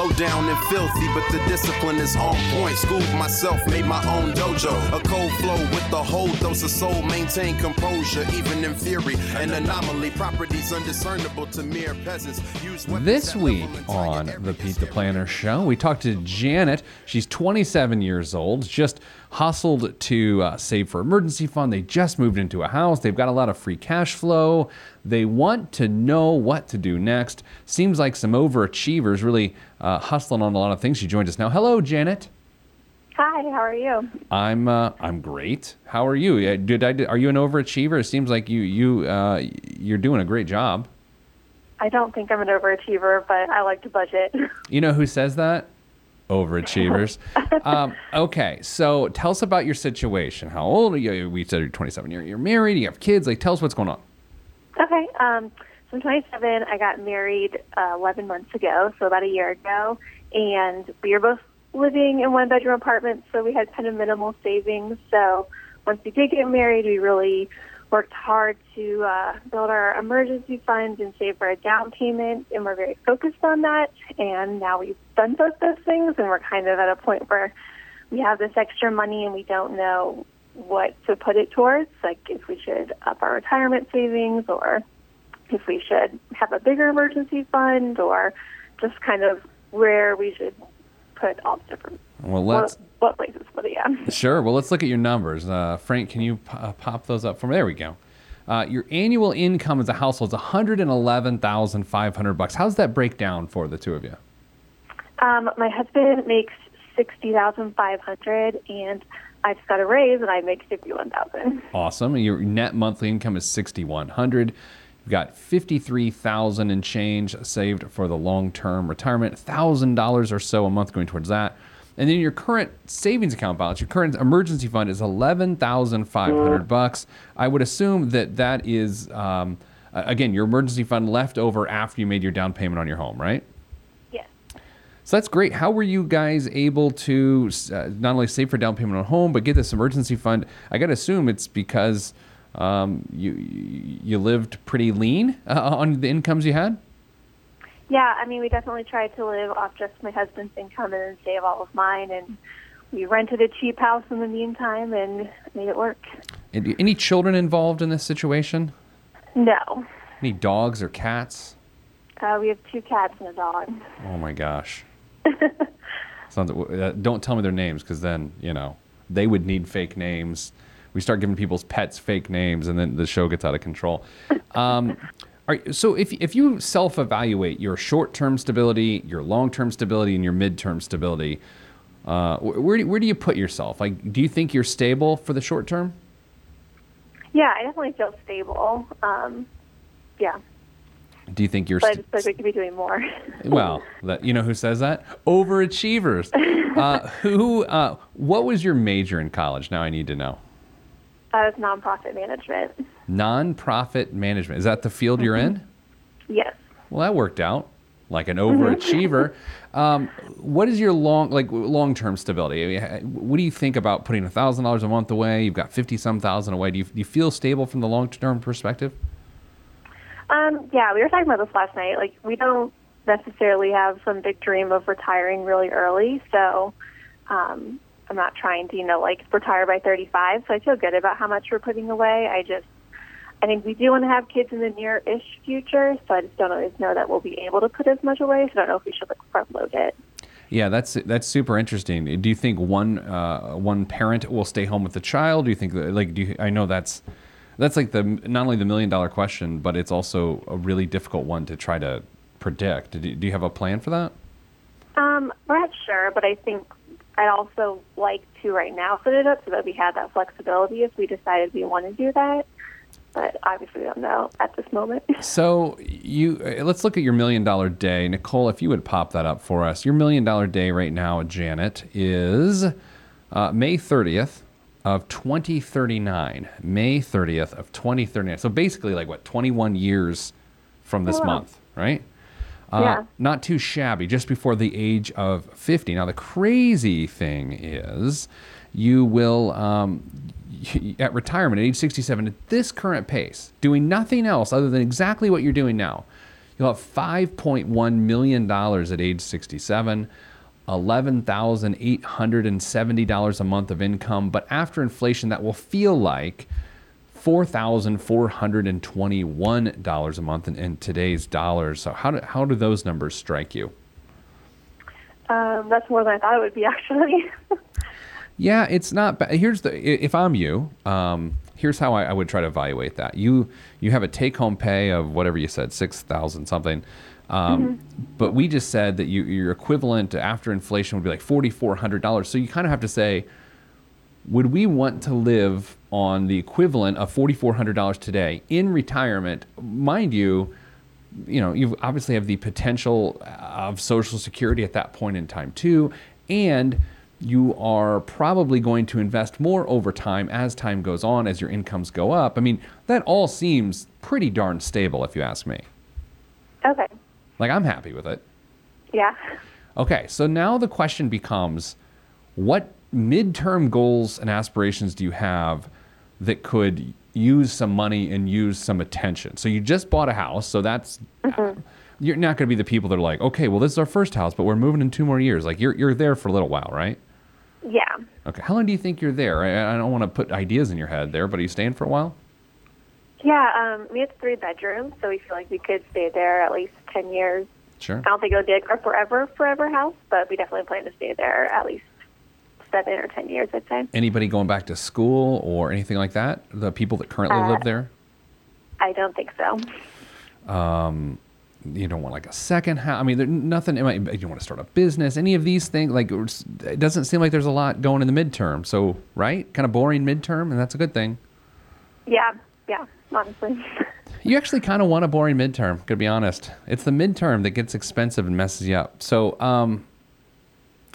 Low down and filthy, but the discipline is on point. Schooled myself, made my own dojo. A cold flow with the whole dose of soul. Maintain composure, even in fury. An anomaly, properties undiscernible to mere peasants. Use This week on the Pete the. Planner Show, we talked to Janet. She's 27 years old, just hustled to uh, save for emergency fund. They just moved into a house. They've got a lot of free cash flow. They want to know what to do next. Seems like some overachievers really uh, hustling on a lot of things. She joined us now. Hello, Janet. Hi, how are you? I'm uh, I'm great. How are you? Did I? Are you an overachiever? It seems like you you uh, you're doing a great job. I don't think I'm an overachiever, but I like to budget. You know who says that? Overachievers. um, okay, so tell us about your situation. How old are you? We said you're 27. You're, you're married. You have kids. Like, tell us what's going on. Okay, um, so I'm 27. I got married uh, 11 months ago, so about a year ago, and we were both living in one bedroom apartments, so we had kind of minimal savings. So once we did get married, we really worked hard to uh, build our emergency fund and save for a down payment, and we're very focused on that. And now we've done both those things, and we're kind of at a point where we have this extra money and we don't know what to put it towards, like if we should up our retirement savings or if we should have a bigger emergency fund or just kind of where we should put all the different Well, what, let's what places put it. Yeah. sure. Well, let's look at your numbers. Uh, Frank, can you p- uh, pop those up for me? There we go. Uh, your annual income as a household is 111,500 bucks. How does that break down for the two of you? Um, my husband makes sixty thousand five hundred, and I just got a raise, and I make fifty-one thousand. Awesome. Your net monthly income is 6100 You've got 53000 and change saved for the long-term retirement, $1,000 or so a month going towards that. And then your current savings account balance, your current emergency fund is 11500 bucks. I would assume that that is, um, again, your emergency fund left over after you made your down payment on your home, right? So that's great. How were you guys able to uh, not only save for down payment on home, but get this emergency fund? I got to assume it's because um, you you lived pretty lean uh, on the incomes you had. Yeah, I mean, we definitely tried to live off just my husband's income and save all of mine, and we rented a cheap house in the meantime and made it work. And Any children involved in this situation? No, Any dogs or cats? uh, we have two cats and a dog. Oh my gosh! Uh, don't tell me their names because then you know they would need fake names. We start giving people's pets fake names, and then the show gets out of control. Um, so if if you self-evaluate your short-term stability, your long-term stability, and your mid-term stability, uh, where do, where do you put yourself? Like, do you think you're stable for the short term? Yeah, I definitely feel stable. Um, yeah, Do you think you're but I st- like we could be doing more. Well, that, you know who says that? Overachievers. Uh, who? Uh, what was your major in college? Now I need to know. That is nonprofit management. Nonprofit management. Is that the field you're in? Yes. Well, that worked out. Like an overachiever. Um, what is your long, like long-term stability? I mean, what do you think about putting thousand dollars a month away? You've got fifty some thousand away. Do you, do you feel stable from the long-term perspective? Um, yeah, we were talking about this last night. Like, we don't necessarily have some big dream of retiring really early, so um, I'm not trying to, you know, like retire by 35. So I feel good about how much we're putting away. I just, I think we do want to have kids in the near-ish future, so I just don't always know that we'll be able to put as much away. So I don't know if we should like front load it. Yeah, that's that's super interesting. Do you think one uh, one parent will stay home with the child? Do you think like do you, I know that's that's like the not only the million dollar question, but it's also a really difficult one to try to predict. Do you, do you have a plan for that? Um, we're not sure, but I think I'd also like to right now set it up so that we have that flexibility if we decided we want to do that. But obviously, we don't know at this moment. So you uh, let's look at your million dollar day, Nicole. If you would pop that up for us, your million dollar day right now, Janet, is uh, May thirtieth of twenty thirty nine. May thirtieth of twenty thirty nine. So basically, like what twenty one years from this Wow. month, right? Uh, Yeah. Not too shabby, just before the age of 50. Now, the crazy thing is you will, um, at retirement at age 67, at this current pace, doing nothing else other than exactly what you're doing now, you'll have $5.1 million at age 67. $11,870 a month of income, but after inflation, that will feel like $4,421 a month in, in today's dollars. So, how do, how do those numbers strike you? Um, that's more than I thought it would be, actually. Yeah, it's not bad. Here's the if I'm you, um, here's how I, I would try to evaluate that. You you have a take home pay of whatever you said, six thousand something. Um, But we just said that you, your equivalent after inflation would be like forty four hundred dollars. So you kind of have to say, would we want to live on the equivalent of forty four hundred dollars today in retirement? Mind you, you know, you obviously have the potential of Social Security at that point in time too, and you are probably going to invest more over time as time goes on, as your incomes go up. I mean, that all seems pretty darn stable, if you ask me. okay. Like, I'm happy with it. Yeah. Okay, so now the question becomes what midterm goals and aspirations do you have that could use some money and use some attention? So you just bought a house, so that's you're not going to be the people that are like, "Okay, well this is our first house, but we're moving in two more years." Like you're you're there for a little while, right? Yeah. Okay. How long do you think you're there? I, I don't want to put ideas in your head there, but are you staying for a while? Yeah. Um, we have three bedrooms, so we feel like we could stay there at least 10 years. Sure. I don't think it'll be like our forever, forever house, but we definitely plan to stay there at least seven or 10 years, I'd say. Anybody going back to school or anything like that? The people that currently Uh, live there? I don't think so. Um, you don't want like a second house. I mean, there, nothing. You don't want to start a business. Any of these things, like it doesn't seem like there's a lot going in the midterm. So, right, kind of boring midterm, and that's a good thing. Yeah. Yeah. Honestly. You actually kind of want a boring midterm. To be honest, it's the midterm that gets expensive and messes you up. So, um,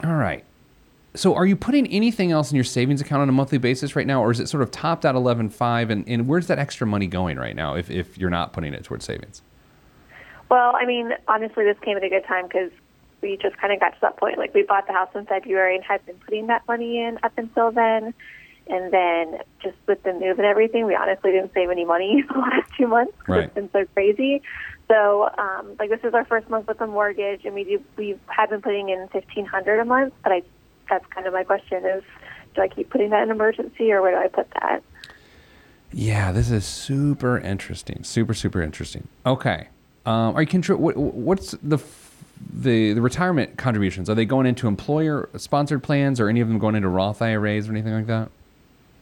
all right. So, are you putting anything else in your savings account on a monthly basis right now, or is it sort of topped at eleven five? And, and where's that extra money going right now? If if you're not putting it towards savings. Well, I mean, honestly, this came at a good time because we just kind of got to that point. Like, we bought the house in February and had been putting that money in up until then. And then just with the move and everything, we honestly didn't save any money the last two months. Right. it's been so crazy. So, um, like, this is our first month with a mortgage, and we do we have been putting in fifteen hundred a month. But I, that's kind of my question: is do I keep putting that in emergency, or where do I put that? Yeah, this is super interesting. Super, super interesting. Okay. Um, are you contri- what, what's the f- the the retirement contributions? Are they going into employer sponsored plans, or any of them going into Roth IRAs or anything like that?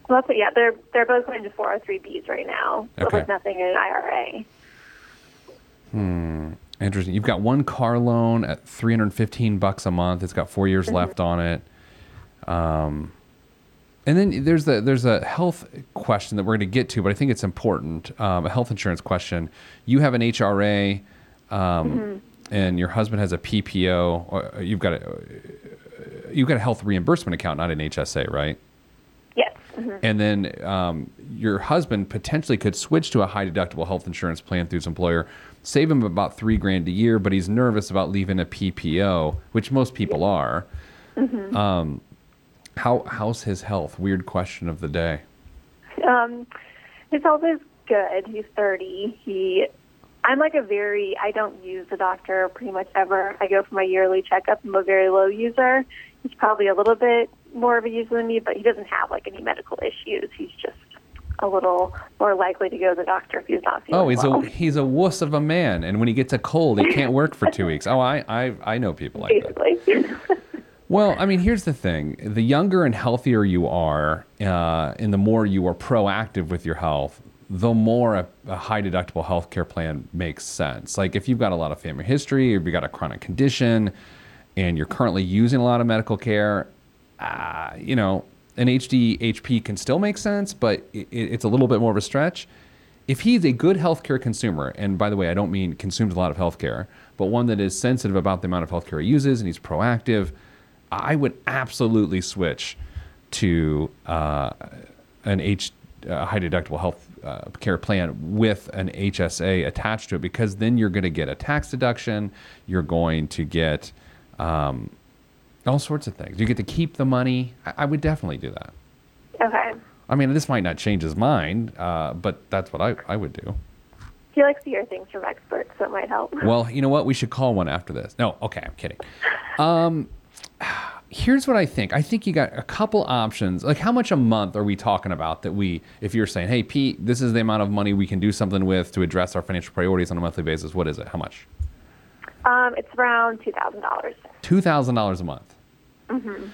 Well, that's, what yeah, they're they're both going to four hundred three Bs right now, but Okay. with nothing in an IRA. Hmm. Interesting. You've got one car loan at 315 bucks a month. It's got four years left on it. Um, and then there's the there's a health question that we're going to get to, but I think it's important. Um, a health insurance question. You have an HRA, um, and your husband has a PPO. Or you've got a you've got a health reimbursement account, not an HSA, right? And then um, your husband potentially could switch to a high deductible health insurance plan through his employer, save him about three grand a year, but he's nervous about leaving a PPO, which most people are. Um, how how's his health? Weird question of the day. Um, his health is good. He's 30. He, I'm like a very, I don't use the doctor pretty much ever. I go for my yearly checkup. I'm a very low user. He's probably a little bit more of a user than me, but he doesn't have like any medical issues. He's just a little more likely to go to the doctor if he's not feeling Oh, he's well. a he's a wuss of a man, and when he gets a cold, he can't work for two weeks. Oh, I I, I know people like that. Well, I mean, here's the thing: the younger and healthier you are, uh, and the more you are proactive with your health, the more a, a high deductible healthcare plan makes sense. Like if you've got a lot of family history, or you've got a chronic condition, and you're currently using a lot of medical care, uh, you know, an HD HP can still make sense, but it, it's a little bit more of a stretch. If he's a good healthcare consumer, and by the way, I don't mean consumes a lot of healthcare, but one that is sensitive about the amount of healthcare he uses and he's proactive, I would absolutely switch to uh, an H uh, high deductible health uh, care plan with an HSA attached to it because then you're going to get a tax deduction. You're going to get um, all sorts of things. You get to keep the money. I, I would definitely do that. Okay. I mean, this might not change his mind, uh, but that's what I, I would do. He likes to hear things from experts, so it might help. Well, you know what? We should call one after this. No, okay, I'm kidding. Um, here's what I think. I think you got a couple options. Like, how much a month are we talking about that we, if you're saying, hey, Pete, this is the amount of money we can do something with to address our financial priorities on a monthly basis? What is it? How much? Um, it's around two thousand dollars. $2,000 a month. Mm-hmm.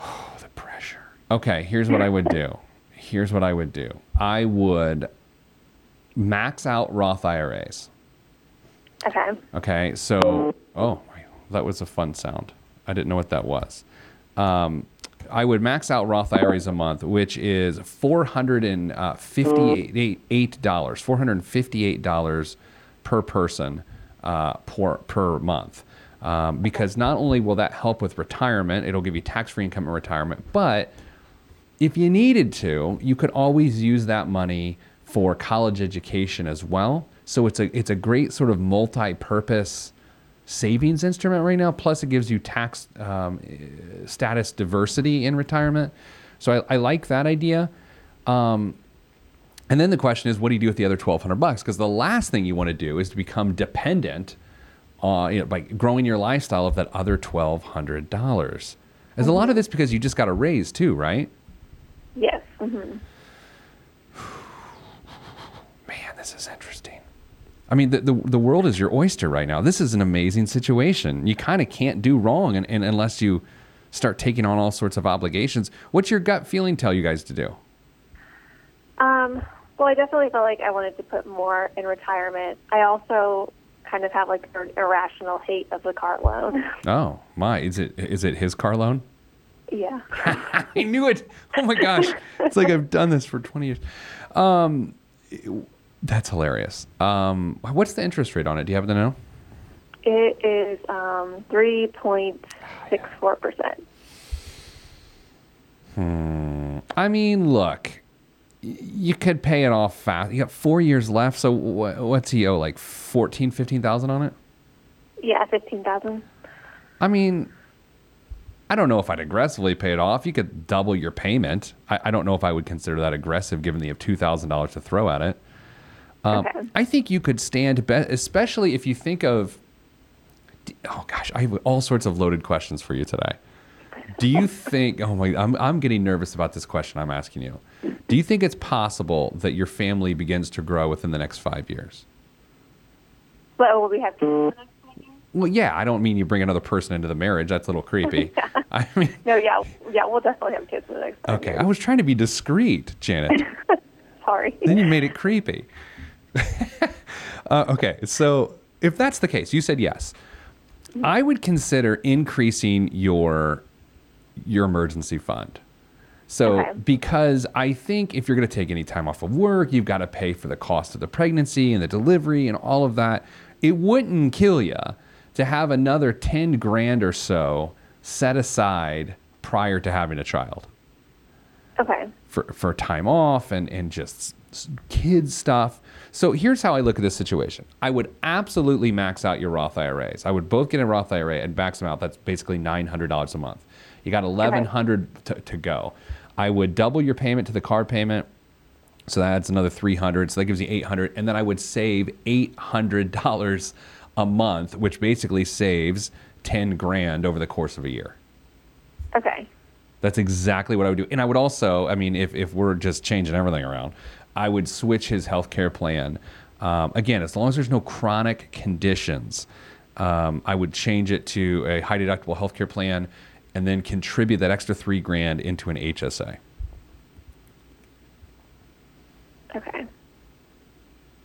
Oh, the pressure. Okay, here's what I would do. Here's what I would do. I would max out Roth IRAs. Okay. Okay, so oh, that was a fun sound. I didn't know what that was. Um, I would max out Roth IRAs a month, which is four hundred and fifty-eight dollars, four hundred and fifty-eight dollars per person uh, per per month. Um, because not only will that help with retirement, it'll give you tax-free income in retirement, but if you needed to, you could always use that money for college education as well. So it's a it's a great sort of multi-purpose savings instrument right now. Plus, it gives you tax um, status diversity in retirement. So I, I like that idea. Um, and then the question is, what do you do with the other twelve hundred bucks? Because the last thing you want to do is to become dependent on you know, by growing your lifestyle of that other twelve hundred dollars. Is a lot of this because you just got a raise too, right? Yes. hmm Man, this is interesting. I mean, the, the, the world is your oyster right now. This is an amazing situation. You kind of can't do wrong and, and unless you start taking on all sorts of obligations. What's your gut feeling tell you guys to do? Um, well, I definitely felt like I wanted to put more in retirement. I also kind of have like an irrational hate of the car loan. Oh my, is it is it his car loan? yeah. I knew it. Oh my gosh, it's like I've done this for twenty years. Um, that's hilarious. Um, what's the interest rate on it? Do you happen to know? It is um, 3.64%. Hmm. I mean, look, you could pay it off fast. You got four years left, so wh- what's he owe? Like 14, 15,000 on it? Yeah, 15000 I mean, I don't know if I'd aggressively pay it off. You could double your payment. I, I don't know if I would consider that aggressive given that you have $2,000 to throw at it. Um, Okay. I think you could stand, be- especially if you think of, oh gosh, I have all sorts of loaded questions for you today. Do you think, oh my, I'm, I'm getting nervous about this question I'm asking you. Do you think it's possible that your family begins to grow within the next five years? But will we have kids in the next five years? Well, yeah, I don't mean you bring another person into the marriage. That's a little creepy. I mean, No, yeah, yeah, we'll definitely have kids in the next okay, years. I was trying to be discreet, Janet. Sorry. then you made it creepy. uh, okay, so if that's the case, you said yes. I would consider increasing your your emergency fund. So Okay. because I think if you're going to take any time off of work, you've got to pay for the cost of the pregnancy and the delivery and all of that. It wouldn't kill you to have another 10 grand or so set aside prior to having a child Okay. for, for time off and, and just kids stuff. So here's how I look at this situation. I would absolutely max out your Roth IRAs. I would both get a Roth IRA and max them out. That's basically $900 a month. You got 1100 to, to go. I would double your payment to the card payment. So that's another 300. So that gives you 800 and then I would save $800 a month, which basically saves 10 grand over the course of a year. Okay. That's exactly what I would do. And I would also, I mean, if, if we're just changing everything around, I would switch his health care plan. Um, again, as long as there's no chronic conditions, um, I would change it to a high deductible health care plan and then contribute that extra three grand into an HSA. Okay.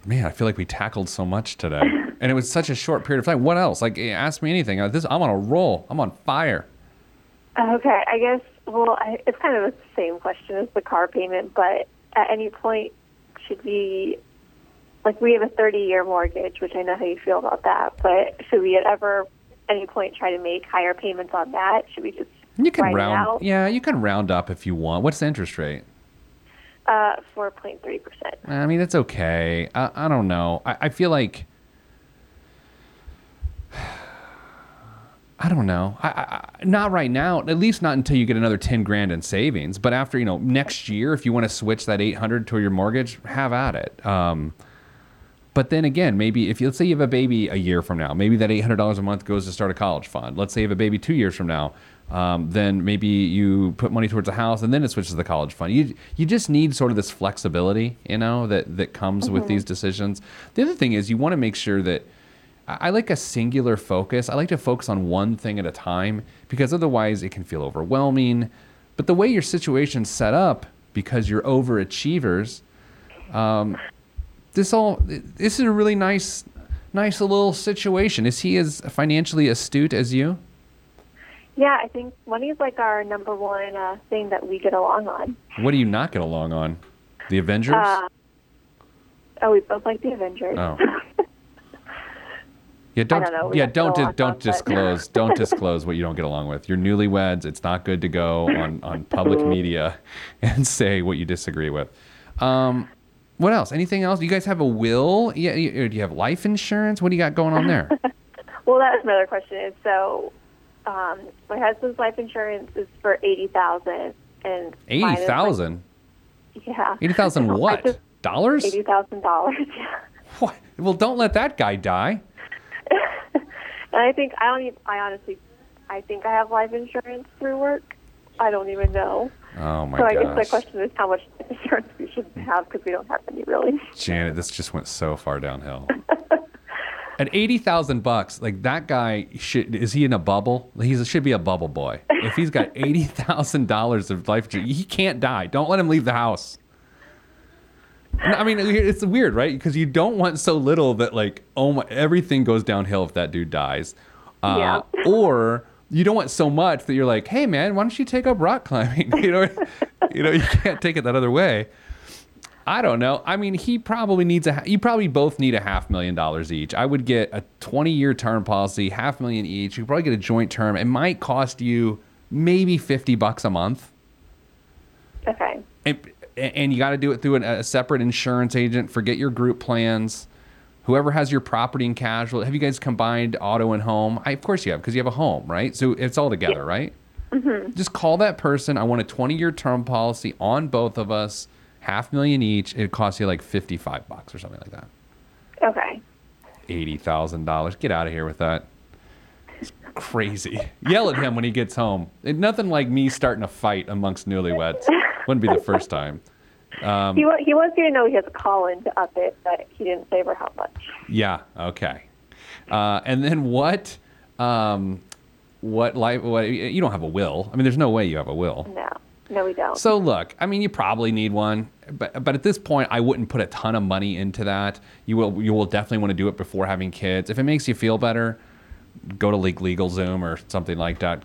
Man, I feel like we tackled so much today. and it was such a short period of time. What else? Like, ask me anything. Uh, This, I'm on a roll. I'm on fire. Okay. I guess, well, I, it's kind of the same question as the car payment, but at any point, should we, like, we have a 30 year mortgage, which I know how you feel about that, but should we ever, any point, try to make higher payments on that? Should we just You can round, out? yeah, you can round up if you want. What's the interest rate? Uh, 4.3%. I mean, it's okay. I, I don't know. I, I feel like. I don't know. I, I, not right now. At least not until you get another ten grand in savings. But after you know next year, if you want to switch that eight hundred to your mortgage, have at it. Um, but then again, maybe if you, let's say you have a baby a year from now, maybe that eight hundred dollars a month goes to start a college fund. Let's say you have a baby two years from now, um, then maybe you put money towards a house and then it switches to the college fund. You you just need sort of this flexibility, you know, that that comes with these decisions. The other thing is you want to make sure that I I like a singular focus. I like to focus on one thing at a time because otherwise it can feel overwhelming. But the way your situation's set up, because you're overachievers, um, this all this is a really nice, nice little situation. Is he as financially astute as you? Yeah, I think money is like our number one uh, thing that we get along on. What do you not get along on? The Avengers? Uh, oh, we both like the Avengers. Oh. Yeah, don't. don't yeah, don't di- don't disclose. don't disclose what you don't get along with. You're newlyweds. It's not good to go on on public media and say what you disagree with. Um, what else? Anything else? Do You guys have a will? Yeah. Do you have life insurance? What do you got going on there? Well, that was another question. Is so, um, my husband's life insurance is for eighty thousand, and Eighty is, like- Yeah. Eighty thousand what? just- Dollars? Eighty thousand dollars. Yeah. What? Well, don't let that guy die. And I think I don't. Even, I honestly, I think I have life insurance through work. I don't even know. Oh my god. so I gosh. guess my question is how much insurance we should have because we don't have any really. Janet, this just went so far downhill. At eighty thousand bucks, like that guy should is he in a bubble? He should be a bubble boy. If he's got eighty thousand dollars of life, he can't die. Don't let him leave the house. I mean, it's weird, right? Because you don't want so little that like, oh my, everything goes downhill if that dude dies. Uh, Yeah. Or you don't want so much that you're like, hey man, why don't you take up rock climbing? You know, you know, you can't take it that other way. I don't know. I mean, he probably needs a. You probably both need a half million dollars each. I would get a 20-year term policy, half million each. You probably get a joint term. It might cost you maybe 50 bucks a month, Okay. and, and you got to do it through an, a separate insurance agent. Forget your group plans. Whoever has your property and casualty. Have you guys combined auto and home? I, of course you have, because you have a home, right? So it's all together, right? Mm-hmm. Just call that person. I want a 20-year term policy on both of us, half million each. It costs you like 55 bucks or something like that. Okay. eighty thousand dollars. Get out of here with that. It's crazy. Yell at him when he gets home. It, nothing like me starting a fight amongst newlyweds. Wouldn't be the first time. Um, he he wants you to know he has a call in to up it, but he didn't say for how much. Yeah. Okay. Uh, and then what? Um, what life? What you don't have a will. I mean, there's no way you have a will. No, no, we don't. So look, I mean, you probably need one, but but at this point, I wouldn't put a ton of money into that. You will you will definitely want to do it before having kids. If it makes you feel better, go to League Legal Zoom or something like that.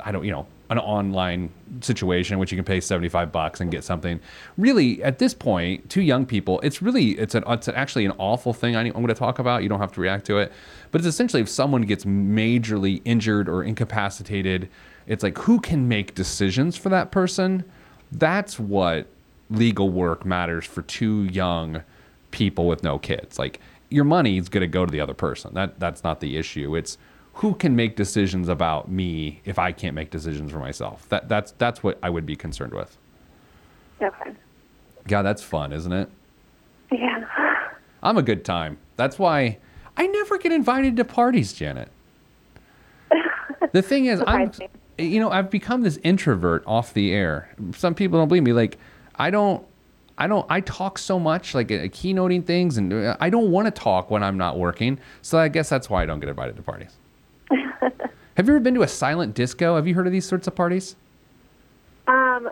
I don't, you know, an online situation in which you can pay 75 bucks and get something. Really, at this point, two young people, it's really it's an it's actually an awful thing I, I'm going to talk about. You don't have to react to it, but it's essentially if someone gets majorly injured or incapacitated, it's like who can make decisions for that person? That's what legal work matters for two young people with no kids. Like your money is going to go to the other person. That that's not the issue. It's who can make decisions about me if I can't make decisions for myself. That that's that's what I would be concerned with. okay. God, that's fun, isn't it? Yeah. I'm a good time. That's why I never get invited to parties, Janet. The thing is, I'm you know, I've become this introvert off the air. Some people don't believe me. Like, I don't, I don't, I talk so much, like uh, keynoting things, and uh, I don't want to talk when I'm not working. So I guess that's why I don't get invited to parties. Have you ever been to a silent disco? Have you heard of these sorts of parties? Um,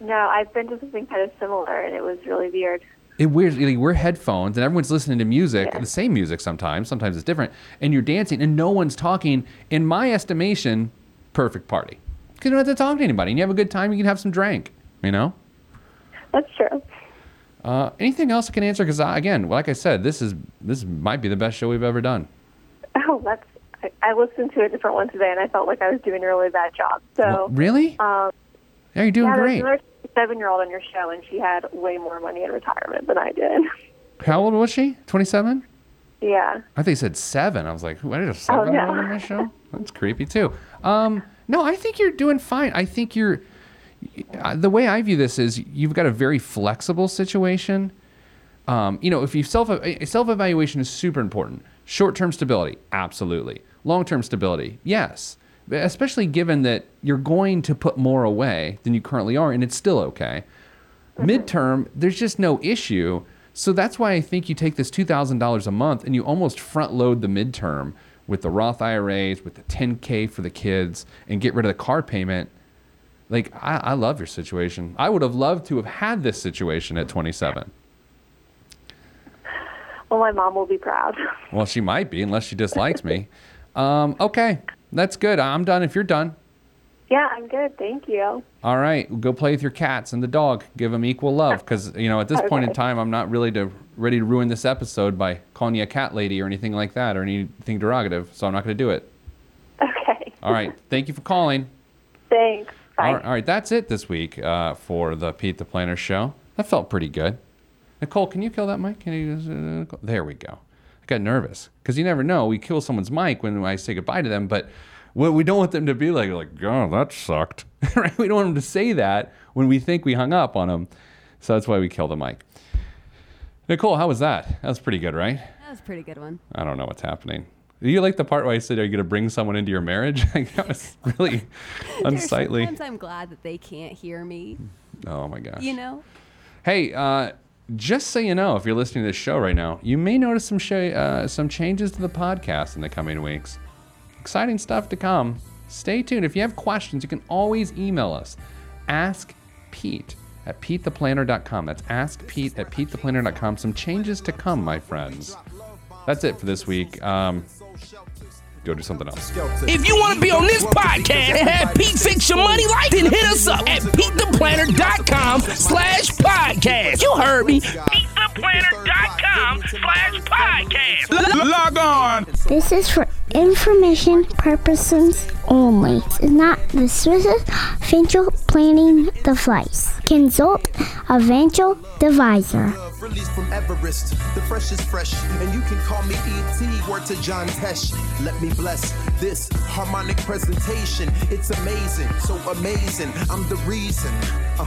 no, I've been to something kind of similar, and it was really weird. It weird. Like, we're headphones and everyone's listening to music, Yeah. the same music sometimes. Sometimes it's different, and you're dancing and no one's talking. In my estimation, perfect party because you don't have to talk to anybody and you have a good time. You can have some drink. You know. That's true. Uh, anything else I can answer? Because again, like I said, this is this might be the best show we've ever done. Oh, that's. I, listened to a different one today, and I felt like I was doing a really bad job. So, What- really? um, yeah, you're doing yeah, great. another seven year old on your show, and she had way more money in retirement than I did. How old was she? 27? yeah. I think you said seven. I was like, who? I did a seven Oh, no. on my show? That's creepy too. Um, no, I think you're doing fine. I think you're. The way I view this is you've got a very flexible situation. Um, you know, if you self self evaluation is super important. Short term stability, absolutely. Long term stability, yes. Especially given that you're going to put more away than you currently are, and it's still okay. Midterm, there's just no issue. So that's why I think you take this $2,000 a month and you almost front load the midterm with the Roth IRAs, with the 10K for the kids, and get rid of the car payment. Like, I, I love your situation. I would have loved to have had this situation at 27. Well, my mom will be proud. Well, she might be, unless she dislikes me. Um, okay, that's good. I'm done if you're done. yeah, I'm good. Thank you. All right, go play with your cats and the dog. Give them equal love, because you know at this point in time, I'm not really to, ready to ruin this episode by calling you a cat lady or anything like that or anything derogative. So I'm not going to do it. Okay. All right, thank you for calling. Thanks. Bye. All right, all right, that's it this week uh, for the Pete the Planner show. That felt pretty good. Nicole, can you kill that mic? Can you? Uh, there we go. Got nervous because you never know. We kill someone's mic when I say goodbye to them, but what we don't want them to be like, like, oh, that sucked. right? We don't want them to say that when we think we hung up on them. So that's why we kill the mic. Nicole, how was that? That was pretty good, right? That was a pretty good one. I don't know what's happening. Do you like the part where I said, "Are you going to bring someone into your marriage?" Like, that was really unsightly. Sometimes I'm glad that they can't hear me. Oh my gosh. You know. Hey, uh, just so you know, if you're listening to this show right now, you may notice some sh- uh, some changes to the podcast in the coming weeks. Exciting stuff to come. Stay tuned. If you have questions, you can always email us. Ask Pete at PeteThePlanner.com. That's Ask Pete at PeteThePlanner.com. Some changes to come, my friends. That's it for this week. Um, go do something else. If you want to be on this podcast and have Pete fix your money life, then hit us up at PeteThePlanner.com slash podcast. You heard me. PeteThePlanner.com slash podcast. Log on. This is for information purposes only. It's not the Swiss financial planning device. Consult a financial advisor. Released from Everest, the freshest fresh, and you can call me ET. Word to John Tesh. Let me bless this harmonic presentation. It's amazing, so amazing. I'm the reason. Uh,